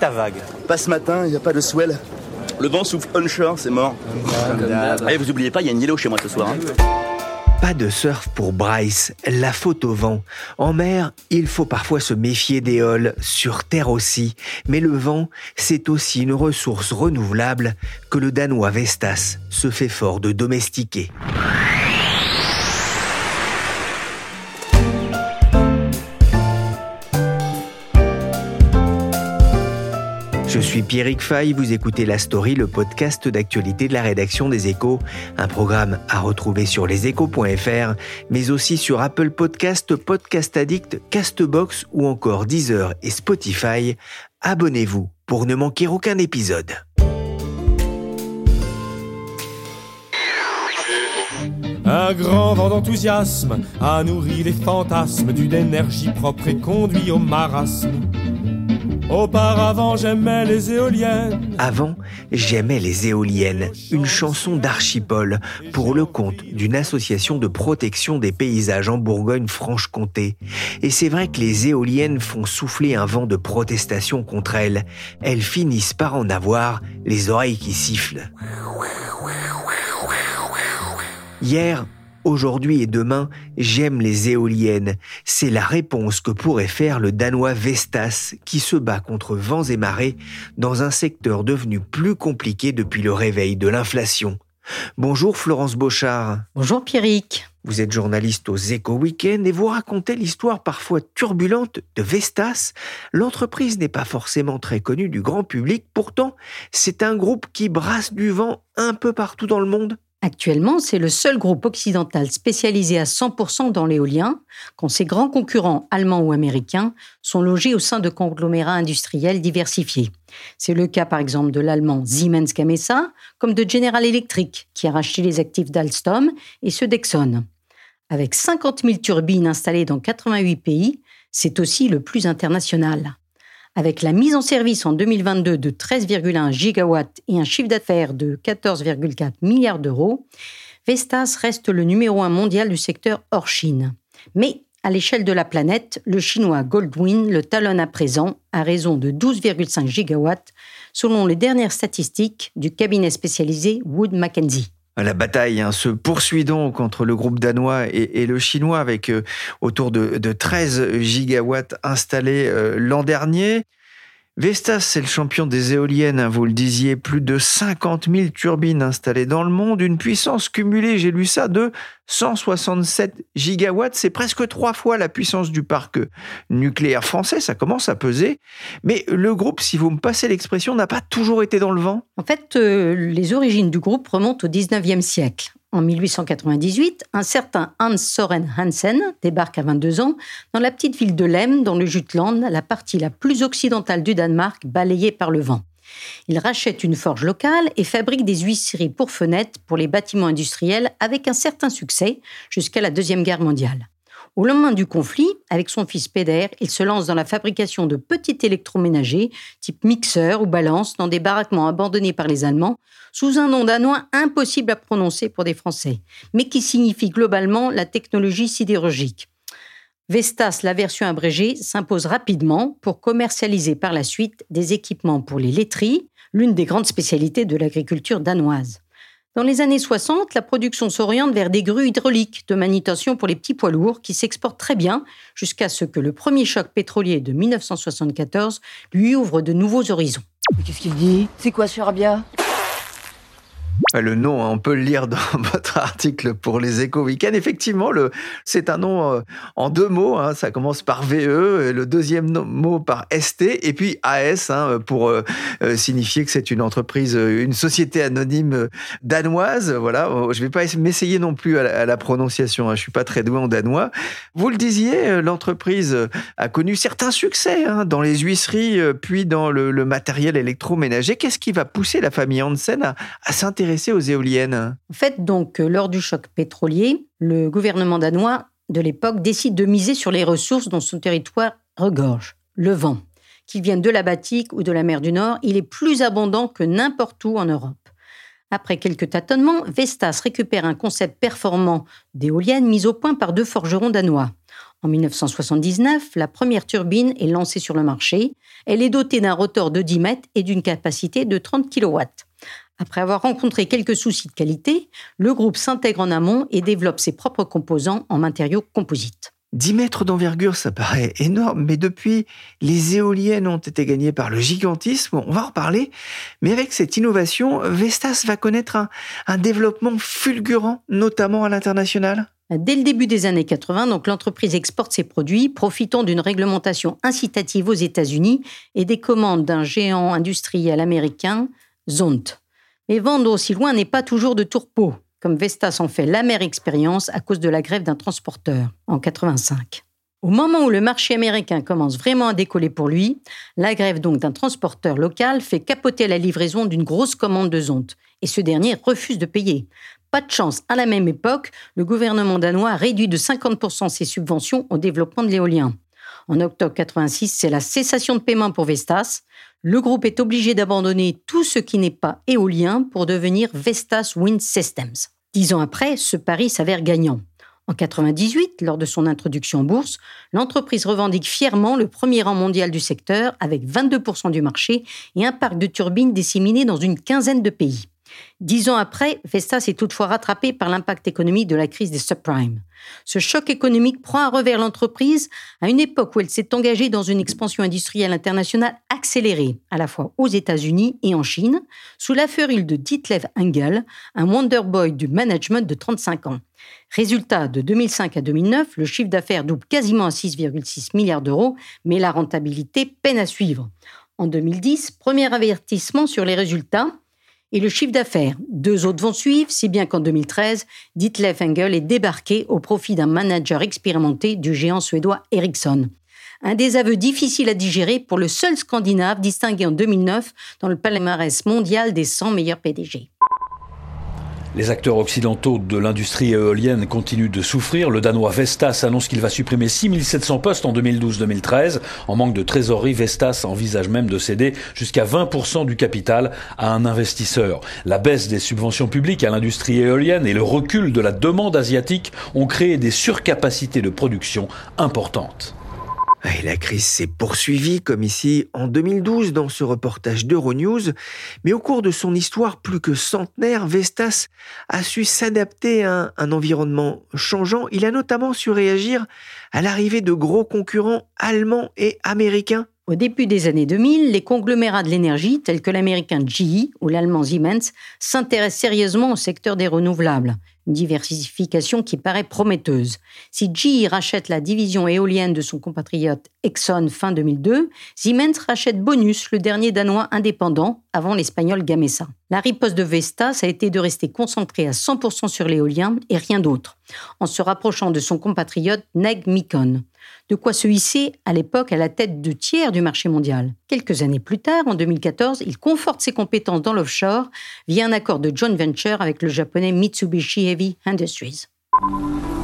Vague Pas ce matin, il n'y a pas de swell. Le vent souffle onshore, c'est mort. Allez, vous oubliez pas, il y a une yellow chez moi ce soir. hein. Pas de surf pour Bryce, la faute au vent. En mer, il faut parfois se méfier des holes, sur terre aussi. Mais le vent, c'est aussi une ressource renouvelable que le Danois Vestas se fait fort de domestiquer. Je suis Pierrick Fay, vous écoutez La Story, le podcast d'actualité de la rédaction des Échos, un programme à retrouver sur leséchos.fr, mais aussi sur Apple Podcast, Podcast Addict, Castbox ou encore Deezer et Spotify. Abonnez-vous pour ne manquer aucun épisode. Un grand vent d'enthousiasme a nourri les fantasmes d'une énergie propre et conduit au marasme. Auparavant j'aimais les éoliennes. Avant, j'aimais les éoliennes, une chanson d'Archipol pour le compte d'une association de protection des paysages en Bourgogne-Franche-Comté. Et c'est vrai que les éoliennes font souffler un vent de protestation contre elles. Elles finissent par en avoir les oreilles qui sifflent. Hier, aujourd'hui et demain, j'aime les éoliennes. C'est la réponse que pourrait faire le Danois Vestas, qui se bat contre vents et marées dans un secteur devenu plus compliqué depuis le réveil de l'inflation. Bonjour Florence Beauchard. Bonjour Pierrick. Vous êtes journaliste aux Éco Week-end et vous racontez l'histoire parfois turbulente de Vestas. L'entreprise n'est pas forcément très connue du grand public, pourtant c'est un groupe qui brasse du vent un peu partout dans le monde. Actuellement, c'est le seul groupe occidental spécialisé à 100% dans l'éolien, quand ses grands concurrents allemands ou américains sont logés au sein de conglomérats industriels diversifiés. C'est le cas par exemple de l'allemand Siemens Gamesa, comme de General Electric, qui a racheté les actifs d'Alstom, et ceux d'Exxon. Avec 50 000 turbines installées dans 88 pays, c'est aussi le plus international. Avec la mise en service en 2022 de 13,1 gigawatts et un chiffre d'affaires de 14,4 milliards d'euros, Vestas reste le numéro un mondial du secteur hors Chine. Mais à l'échelle de la planète, le chinois Goldwind le talonne à présent à raison de 12,5 gigawatts, selon les dernières statistiques du cabinet spécialisé Wood Mackenzie. La bataille hein, se poursuit donc entre le groupe danois et, le chinois avec euh, autour de, de, 13 gigawatts installés euh, l'an dernier. Vestas, c'est le champion des éoliennes, hein, vous le disiez, plus de 50 000 turbines installées dans le monde, une puissance cumulée, j'ai lu ça, de 167 gigawatts, c'est presque trois fois la puissance du parc nucléaire français, ça commence à peser. Mais le groupe, si vous me passez l'expression, n'a pas toujours été dans le vent. En fait, euh, les origines du groupe remontent au 19e siècle. En 1898, un certain Hans Soren Hansen débarque à 22 ans dans la petite ville de Lem, dans le Jutland, la partie la plus occidentale du Danemark, balayée par le vent. Il rachète une forge locale et fabrique des huisseries pour fenêtres pour les bâtiments industriels avec un certain succès jusqu'à la Deuxième Guerre mondiale. Au lendemain du conflit, avec son fils Peder, il se lance dans la fabrication de petits électroménagers, type mixeur ou balance, dans des baraquements abandonnés par les Allemands, sous un nom danois impossible à prononcer pour des Français, mais qui signifie globalement la technologie sidérurgique. Vestas, la version abrégée, s'impose rapidement pour commercialiser par la suite des équipements pour les laiteries, l'une des grandes spécialités de l'agriculture danoise. Dans les années 60, la production s'oriente vers des grues hydrauliques de manutention pour les petits poids lourds qui s'exportent très bien jusqu'à ce que le premier choc pétrolier de 1974 lui ouvre de nouveaux horizons. Qu'est-ce qu'il dit? C'est quoi Charabia? Le nom, hein, on peut le lire dans votre article pour les échos week-end. Effectivement, c'est un nom euh, en deux mots. Hein. ça commence par VE, le deuxième mot par ST, et puis AS hein, pour euh, euh, signifier que c'est une entreprise, une société anonyme danoise. Voilà, je ne vais pas m'essayer non plus à la, prononciation. Je suis pas très doué en danois. Vous le disiez, l'entreprise a connu certains succès dans les huisseries, puis dans le, matériel électroménager. Qu'est-ce qui va pousser la famille Hansen à s'intéresser aux éoliennes En fait, donc, euh, lors du choc pétrolier, le gouvernement danois de l'époque décide de miser sur les ressources dont son territoire regorge. Le vent, qu'il vienne de la Baltique ou de la mer du Nord, il est plus abondant que n'importe où en Europe. Après quelques tâtonnements, Vestas récupère un concept performant d'éolienne mis au point par deux forgerons danois. En 1979, la première turbine est lancée sur le marché. Elle est dotée d'un rotor de 10 mètres et d'une capacité de 30 kW. Après avoir rencontré quelques soucis de qualité, le groupe s'intègre en amont et développe ses propres composants en matériaux composites. 10 mètres d'envergure, ça paraît énorme, mais depuis, les éoliennes ont été gagnées par le gigantisme, on va en parler, mais avec cette innovation, Vestas va connaître un, un développement fulgurant, notamment à l'international. Dès le début des années 80, donc l'entreprise exporte ses produits, profitant d'une réglementation incitative aux États-Unis et des commandes d'un géant industriel américain, Zont. Mais vendre aussi loin n'est pas toujours de tourpeau, comme Vestas en fait l'amère expérience à cause de la grève d'un transporteur en 85. Au moment où le marché américain commence vraiment à décoller pour lui, la grève donc d'un transporteur local fait capoter la livraison d'une grosse commande de Zonte, et ce dernier refuse de payer. Pas de chance, à la même époque, le gouvernement danois réduit de 50% ses subventions au développement de l'éolien. En octobre 86, c'est la cessation de paiement pour Vestas. Le groupe est obligé d'abandonner tout ce qui n'est pas éolien pour devenir Vestas Wind Systems. Dix ans après, ce pari s'avère gagnant. En 98, lors de son introduction en bourse, l'entreprise revendique fièrement le premier rang mondial du secteur avec 22% du marché et un parc de turbines disséminé dans une quinzaine de pays. Dix ans après, Vestas est toutefois rattrapé par l'impact économique de la crise des subprimes. Ce choc économique prend à revers l'entreprise à une époque où elle s'est engagée dans une expansion industrielle internationale accélérée, à la fois aux États-Unis et en Chine, sous la férule de Ditlev Engel, un wonderboy du management de 35 ans. Résultat, de 2005 à 2009, le chiffre d'affaires double quasiment à 6,6 milliards d'euros, mais la rentabilité peine à suivre. En 2010, premier avertissement sur les résultats, et le chiffre d'affaires. Deux autres vont suivre, si bien qu'en 2013, Ditlev Engel est débarqué au profit d'un manager expérimenté du géant suédois Ericsson. Un désaveu difficile à digérer pour le seul Scandinave distingué en 2009 dans le palmarès mondial des 100 meilleurs PDG. Les acteurs occidentaux de l'industrie éolienne continuent de souffrir. Le Danois Vestas annonce qu'il va supprimer 6700 postes en 2012-2013. En manque de trésorerie, Vestas envisage même de céder jusqu'à 20% du capital à un investisseur. La baisse des subventions publiques à l'industrie éolienne et le recul de la demande asiatique ont créé des surcapacités de production importantes. La crise s'est poursuivie, comme ici en 2012 dans ce reportage d'Euronews, mais au cours de son histoire plus que centenaire, Vestas a su s'adapter à un, environnement changeant. Il a notamment su réagir à l'arrivée de gros concurrents allemands et américains. Au début des années 2000, les conglomérats de l'énergie, tels que l'américain GE ou l'allemand Siemens, s'intéressent sérieusement au secteur des renouvelables une diversification qui paraît prometteuse. Si GE rachète la division éolienne de son compatriote Exxon fin 2002, Siemens rachète Bonus, le dernier danois indépendant, avant l'espagnol Gamesa. La riposte de Vestas a été de rester concentrée à 100% sur l'éolien et rien d'autre, en se rapprochant de son compatriote Neg Mikon de quoi se hisser à l'époque à la tête de tiers du marché mondial. Quelques années plus tard, en 2014, il conforte ses compétences dans l'offshore via un accord de joint venture avec le japonais Mitsubishi Heavy Industries.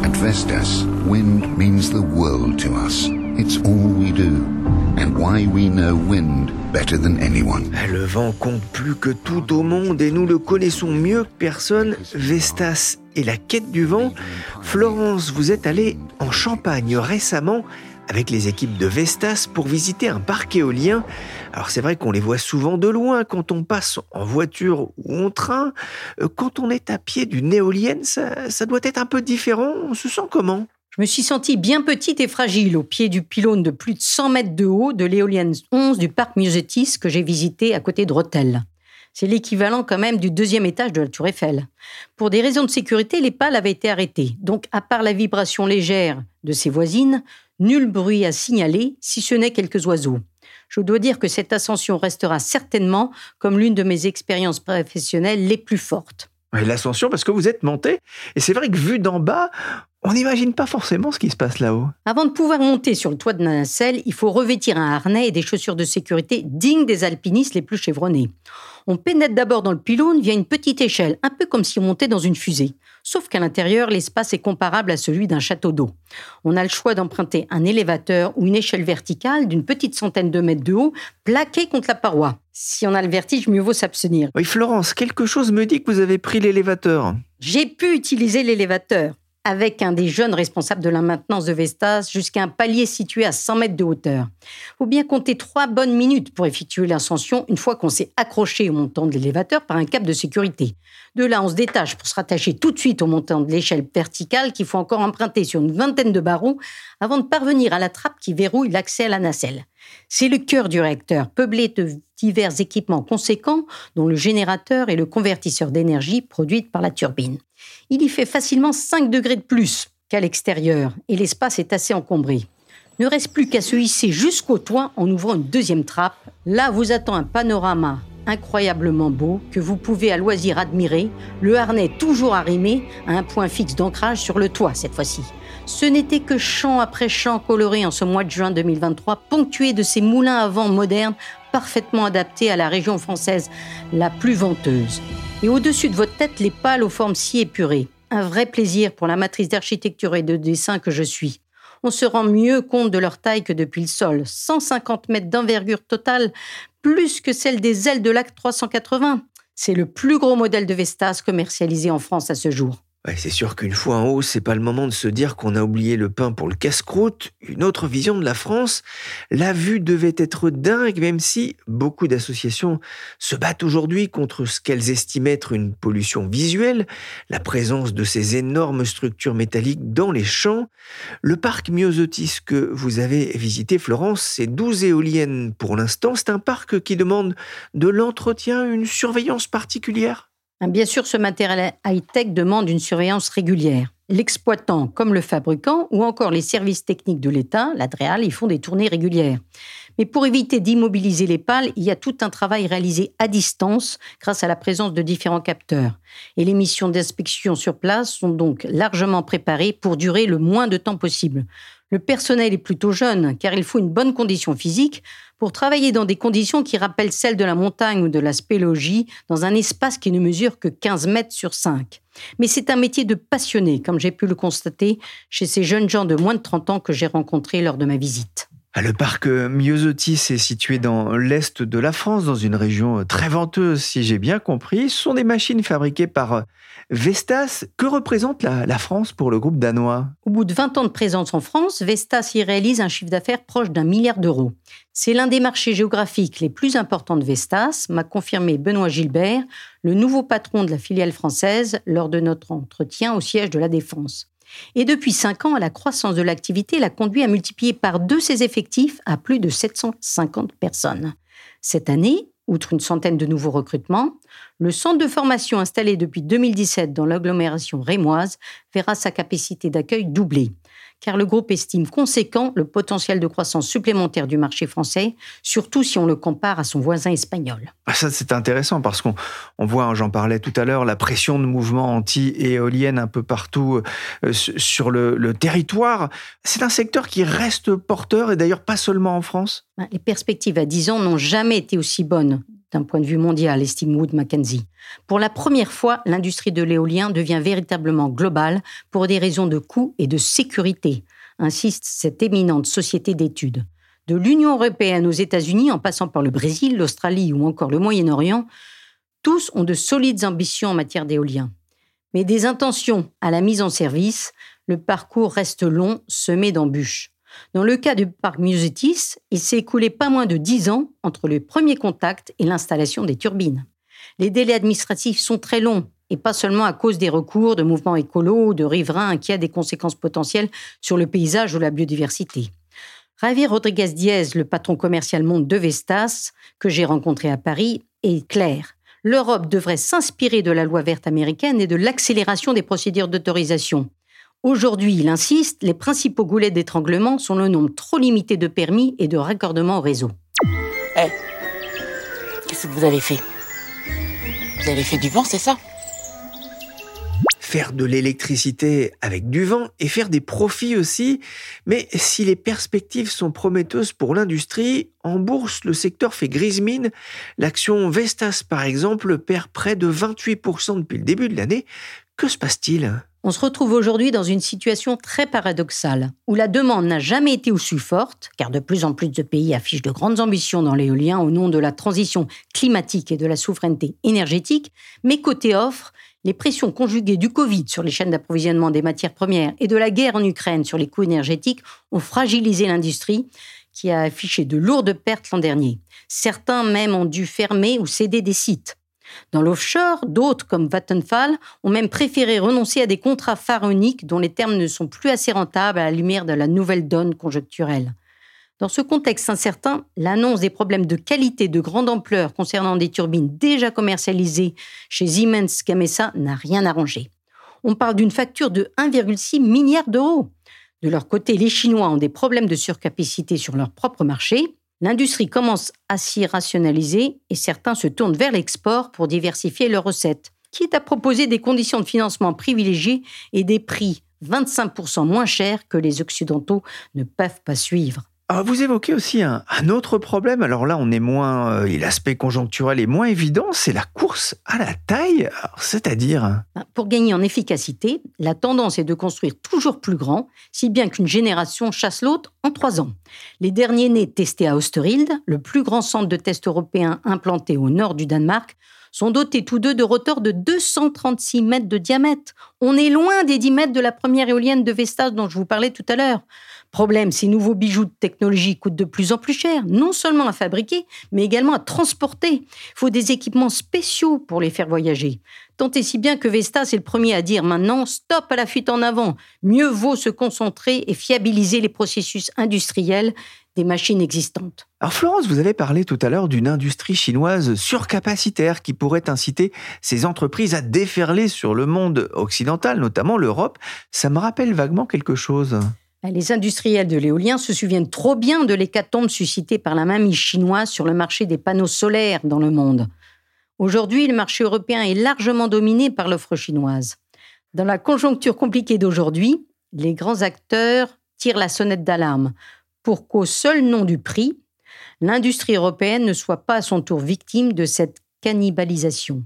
At Vestas, wind means the world to us. It's all we do. And why we know wind better than anyone. Le vent compte plus que tout au monde et nous le connaissons mieux que personne. Vestas et la quête du vent. Florence, vous êtes allée en Champagne récemment avec les équipes de Vestas pour visiter un parc éolien. Alors c'est vrai qu'on les voit souvent de loin quand on passe en voiture ou en train. Euh, quand on est à pied d'une éolienne, ça, ça doit être un peu différent. On se sent comment? Je me suis sentie bien petite et fragile au pied du pylône de plus de 100 mètres de haut de l'éolienne 11 du parc Musetis que j'ai visité à côté de Rotel. C'est l'équivalent quand même du deuxième étage de la tour Eiffel. Pour des raisons de sécurité, les pales avaient été arrêtées. Donc, à part la vibration légère de ses voisines, nul bruit à signaler, si ce n'est quelques oiseaux. Je dois dire que cette ascension restera certainement comme l'une de mes expériences professionnelles les plus fortes. L'ascension parce que vous êtes monté. Et c'est vrai que vu d'en bas, on n'imagine pas forcément ce qui se passe là-haut. Avant de pouvoir monter sur le toit de la nacelle, il faut revêtir un harnais et des chaussures de sécurité dignes des alpinistes les plus chevronnés. On pénètre d'abord dans le pylône via une petite échelle, un peu comme si on montait dans une fusée. Sauf qu'à l'intérieur, l'espace est comparable à celui d'un château d'eau. On a le choix d'emprunter un élévateur ou une échelle verticale d'une petite centaine de mètres de haut, plaquée contre la paroi. Si on a le vertige, mieux vaut s'abstenir. Oui, Florence, quelque chose me dit que vous avez pris l'élévateur. J'ai pu utiliser l'élévateur avec un des jeunes responsables de la maintenance de Vestas jusqu'à un palier situé à 100 mètres de hauteur. Faut bien compter trois bonnes minutes pour effectuer l'ascension une fois qu'on s'est accroché au montant de l'élévateur par un câble de sécurité. De là, on se détache pour se rattacher tout de suite au montant de l'échelle verticale qu'il faut encore emprunter sur une vingtaine de barreaux avant de parvenir à la trappe qui verrouille l'accès à la nacelle. C'est le cœur du réacteur, peuplé de divers équipements conséquents, dont le générateur et le convertisseur d'énergie produite par la turbine il y fait facilement 5 degrés de plus qu'à l'extérieur et l'espace est assez encombré. Ne reste plus qu'à se hisser jusqu'au toit en ouvrant une deuxième trappe. Là vous attend un panorama incroyablement beau que vous pouvez à loisir admirer, le harnais toujours arrimé à un point fixe d'ancrage sur le toit cette fois-ci. Ce n'était que champ après champ coloré en ce mois de juin 2023, ponctué de ces moulins à vent modernes parfaitement adaptés à la région française la plus venteuse et au-dessus de votre tête les pales aux formes si épurées. Un vrai plaisir pour la matrice d'architecture et de dessin que je suis. On se rend mieux compte de leur taille que depuis le sol. 150 mètres d'envergure totale, plus que celle des ailes de l'Ac 380. C'est le plus gros modèle de Vestas commercialisé en France à ce jour c'est sûr qu'une fois en haut, c'est pas le moment de se dire qu'on a oublié le pain pour le casse-croûte. Une autre vision de la France. La vue devait être dingue, même si beaucoup d'associations se battent aujourd'hui contre ce qu'elles estiment être une pollution visuelle, la présence de ces énormes structures métalliques dans les champs. Le parc Myosotis que vous avez visité, Florence, c'est 12 éoliennes pour l'instant. C'est un parc qui demande de l'entretien, une surveillance particulière. Hein, bien sûr, ce matériel high-tech demande une surveillance régulière. L'exploitant comme le fabricant ou encore les services techniques de l'État, l'ADREAL, ils font des tournées régulières. Mais pour éviter d'immobiliser les pales, il y a tout un travail réalisé à distance grâce à la présence de différents capteurs. Et les missions d'inspection sur place sont donc largement préparées pour durer le moins de temps possible. Le personnel est plutôt jeune car il faut une bonne condition physique pour travailler dans des conditions qui rappellent celles de la montagne ou de la spélogie dans un espace qui ne mesure que 15 mètres sur 5. Mais c'est un métier de passionné, comme j'ai pu le constater chez ces jeunes gens de moins de 30 ans que j'ai rencontrés lors de ma visite. Ah, le parc Myosotis est situé dans l'est de la France, dans une région très venteuse, si j'ai bien compris. Ce sont des machines fabriquées par Vestas. Que représente la, la, France pour le groupe danois? Au bout de 20 ans de présence en France, Vestas y réalise un chiffre d'affaires proche d'un milliard d'euros. C'est l'un des marchés géographiques les plus importants de Vestas, m'a confirmé Benoît Gilbert, le nouveau patron de la filiale française, lors de notre entretien au siège de la Défense. Et depuis cinq ans, la croissance de l'activité l'a conduit à multiplier par deux ses effectifs à plus de 750 personnes. Cette année, outre une centaine de nouveaux recrutements, le centre de formation installé depuis 2017 dans l'agglomération rémoise verra sa capacité d'accueil doubler car le groupe estime conséquent le potentiel de croissance supplémentaire du marché français, surtout si on le compare à son voisin espagnol. Ah, ça, c'est intéressant parce qu'on voit, hein, j'en parlais tout à l'heure, la pression de mouvements anti-éoliennes un peu partout euh, sur le, le territoire. C'est un secteur qui reste porteur et d'ailleurs pas seulement en France? Ben, les perspectives à 10 ans n'ont jamais été aussi bonnes d'un point de vue mondial, estime Wood Mackenzie. Pour la première fois, l'industrie de l'éolien devient véritablement globale pour des raisons de coût et de sécurité, insiste cette éminente société d'études. De l'Union européenne aux États-Unis, en passant par le Brésil, l'Australie ou encore le Moyen-Orient, tous ont de solides ambitions en matière d'éolien. Mais des intentions à la mise en service, le parcours reste long, semé d'embûches. Dans le cas du parc Musetis, il s'est écoulé pas moins de 10 ans entre le premier contact et l'installation des turbines. Les délais administratifs sont très longs, et pas seulement à cause des recours de mouvements écolos ou de riverains inquiets des conséquences potentielles sur le paysage ou la biodiversité. Javier Rodriguez Diez, le patron commercial monde de Vestas, que j'ai rencontré à Paris, est clair. L'Europe devrait s'inspirer de la loi verte américaine et de l'accélération des procédures d'autorisation. Aujourd'hui, il insiste, les principaux goulets d'étranglement sont le nombre trop limité de permis et de raccordements au réseau. Eh, qu'est-ce que vous avez fait? Vous avez fait du vent, c'est ça? Faire de l'électricité avec du vent et faire des profits aussi. Mais si les perspectives sont prometteuses pour l'industrie, en bourse, le secteur fait grise mine. L'action Vestas, par exemple, perd près de 28% depuis le début de l'année. Que se passe-t-il? On se retrouve aujourd'hui dans une situation très paradoxale, où la demande n'a jamais été aussi forte, car de plus en plus de pays affichent de grandes ambitions dans l'éolien au nom de la transition climatique et de la souveraineté énergétique, mais côté offre, les pressions conjuguées du Covid sur les chaînes d'approvisionnement des matières premières et de la guerre en Ukraine sur les coûts énergétiques ont fragilisé l'industrie qui a affiché de lourdes pertes l'an dernier. Certains même ont dû fermer ou céder des sites. Dans l'offshore, d'autres, comme Vattenfall, ont même préféré renoncer à des contrats pharaoniques dont les termes ne sont plus assez rentables à la lumière de la nouvelle donne conjoncturelle. Dans ce contexte incertain, l'annonce des problèmes de qualité de grande ampleur concernant des turbines déjà commercialisées chez Siemens Gamesa n'a rien arrangé. On parle d'une facture de 1,6 milliard d'euros. De leur côté, les Chinois ont des problèmes de surcapacité sur leur propre marché. L'industrie commence à s'y rationaliser et certains se tournent vers l'export pour diversifier leurs recettes, quitte à proposer des conditions de financement privilégiées et des prix 25% moins chers que les Occidentaux ne peuvent pas suivre? Ah, vous évoquez aussi un, autre problème. Alors là, on est moins, euh, l'aspect conjoncturel est moins évident, c'est la course à la taille. C'est-à-dire bah, Pour gagner en efficacité, la tendance est de construire toujours plus grand, si bien qu'une génération chasse l'autre en trois ans. Les derniers nés testés à Osterhild, le plus grand centre de test européen implanté au nord du Danemark, sont dotés tous deux de rotors de 236 mètres de diamètre. On est loin des 10 mètres de la première éolienne de Vestas dont je vous parlais tout à l'heure. Problème, ces nouveaux bijoux de technologie coûtent de plus en plus cher, non seulement à fabriquer, mais également à transporter. Il faut des équipements spéciaux pour les faire voyager. Tant et si bien que Vestas est le premier à dire maintenant stop à la fuite en avant. Mieux vaut se concentrer et fiabiliser les processus industriels des machines existantes. Alors Florence, vous avez parlé tout à l'heure d'une industrie chinoise surcapacitaire qui pourrait inciter ces entreprises à déferler sur le monde occidental, notamment l'Europe. Ça me rappelle vaguement quelque chose. Ben, les industriels de l'éolien se souviennent trop bien de l'hécatombe suscitée par la mamie chinoise sur le marché des panneaux solaires dans le monde. Aujourd'hui, le marché européen est largement dominé par l'offre chinoise. Dans la conjoncture compliquée d'aujourd'hui, les grands acteurs tirent la sonnette d'alarme pour qu'au seul nom du prix, l'industrie européenne ne soit pas à son tour victime de cette cannibalisation.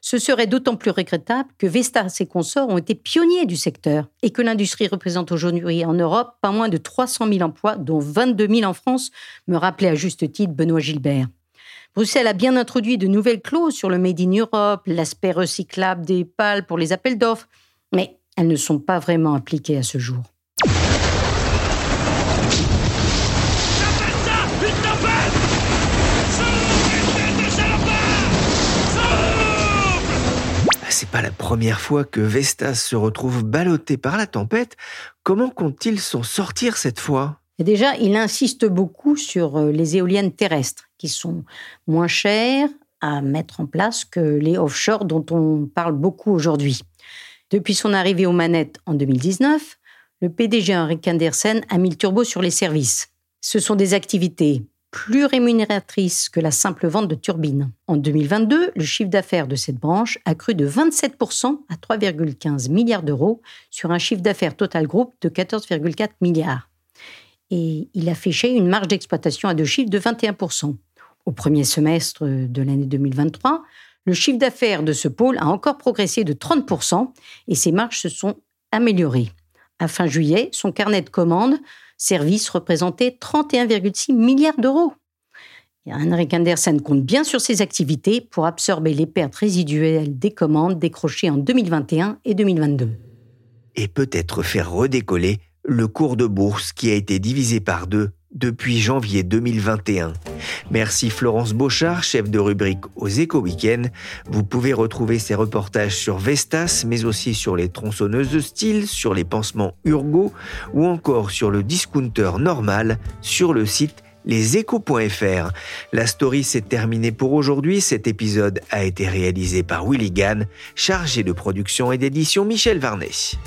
Ce serait d'autant plus regrettable que Vestas et ses consorts ont été pionniers du secteur et que l'industrie représente aujourd'hui en Europe pas moins de 300 000 emplois, dont 22 000 en France, me rappelait à juste titre Benoît Gilbert. Bruxelles a bien introduit de nouvelles clauses sur le Made in Europe, l'aspect recyclable des pales pour les appels d'offres, mais elles ne sont pas vraiment appliquées à ce jour. c'est pas la première fois que Vestas se retrouve ballotté par la tempête. Comment compte-t-il s'en sortir cette fois? Déjà, il insiste beaucoup sur euh, les éoliennes terrestres, qui sont moins chères à mettre en place que les offshore dont on parle beaucoup aujourd'hui. Depuis son arrivée aux manettes en 2019, le PDG Henrik Andersen a mis le turbo sur les services. Ce sont des activités plus rémunératrice que la simple vente de turbines. En 2022, le chiffre d'affaires de cette branche a cru de 27% à 3,15 milliards d'euros sur un chiffre d'affaires total groupe de 14,4 milliards. Et il affichait une marge d'exploitation à deux chiffres de 21%. Au premier semestre de l'année 2023, le chiffre d'affaires de ce pôle a encore progressé de 30% et ses marges se sont améliorées. À fin juillet, son carnet de commandes service représentait 31,6 milliards d'euros. Henrik Andersen compte bien sur ses activités pour absorber les pertes résiduelles des commandes décrochées en 2021 et 2022. Et peut-être faire redécoller le cours de bourse qui a été divisé par deux depuis janvier 2021. Merci Florence Beauchard, chef de rubrique aux Éco Week-end. Vous pouvez retrouver ces reportages sur Vestas, mais aussi sur les tronçonneuses de style, sur les pansements Urgo ou encore sur le discounter normal sur le site leséchos.fr. La story s'est terminée pour aujourd'hui. Cet épisode a été réalisé par Willy Gann, chargé de production et d'édition Michel Varnet.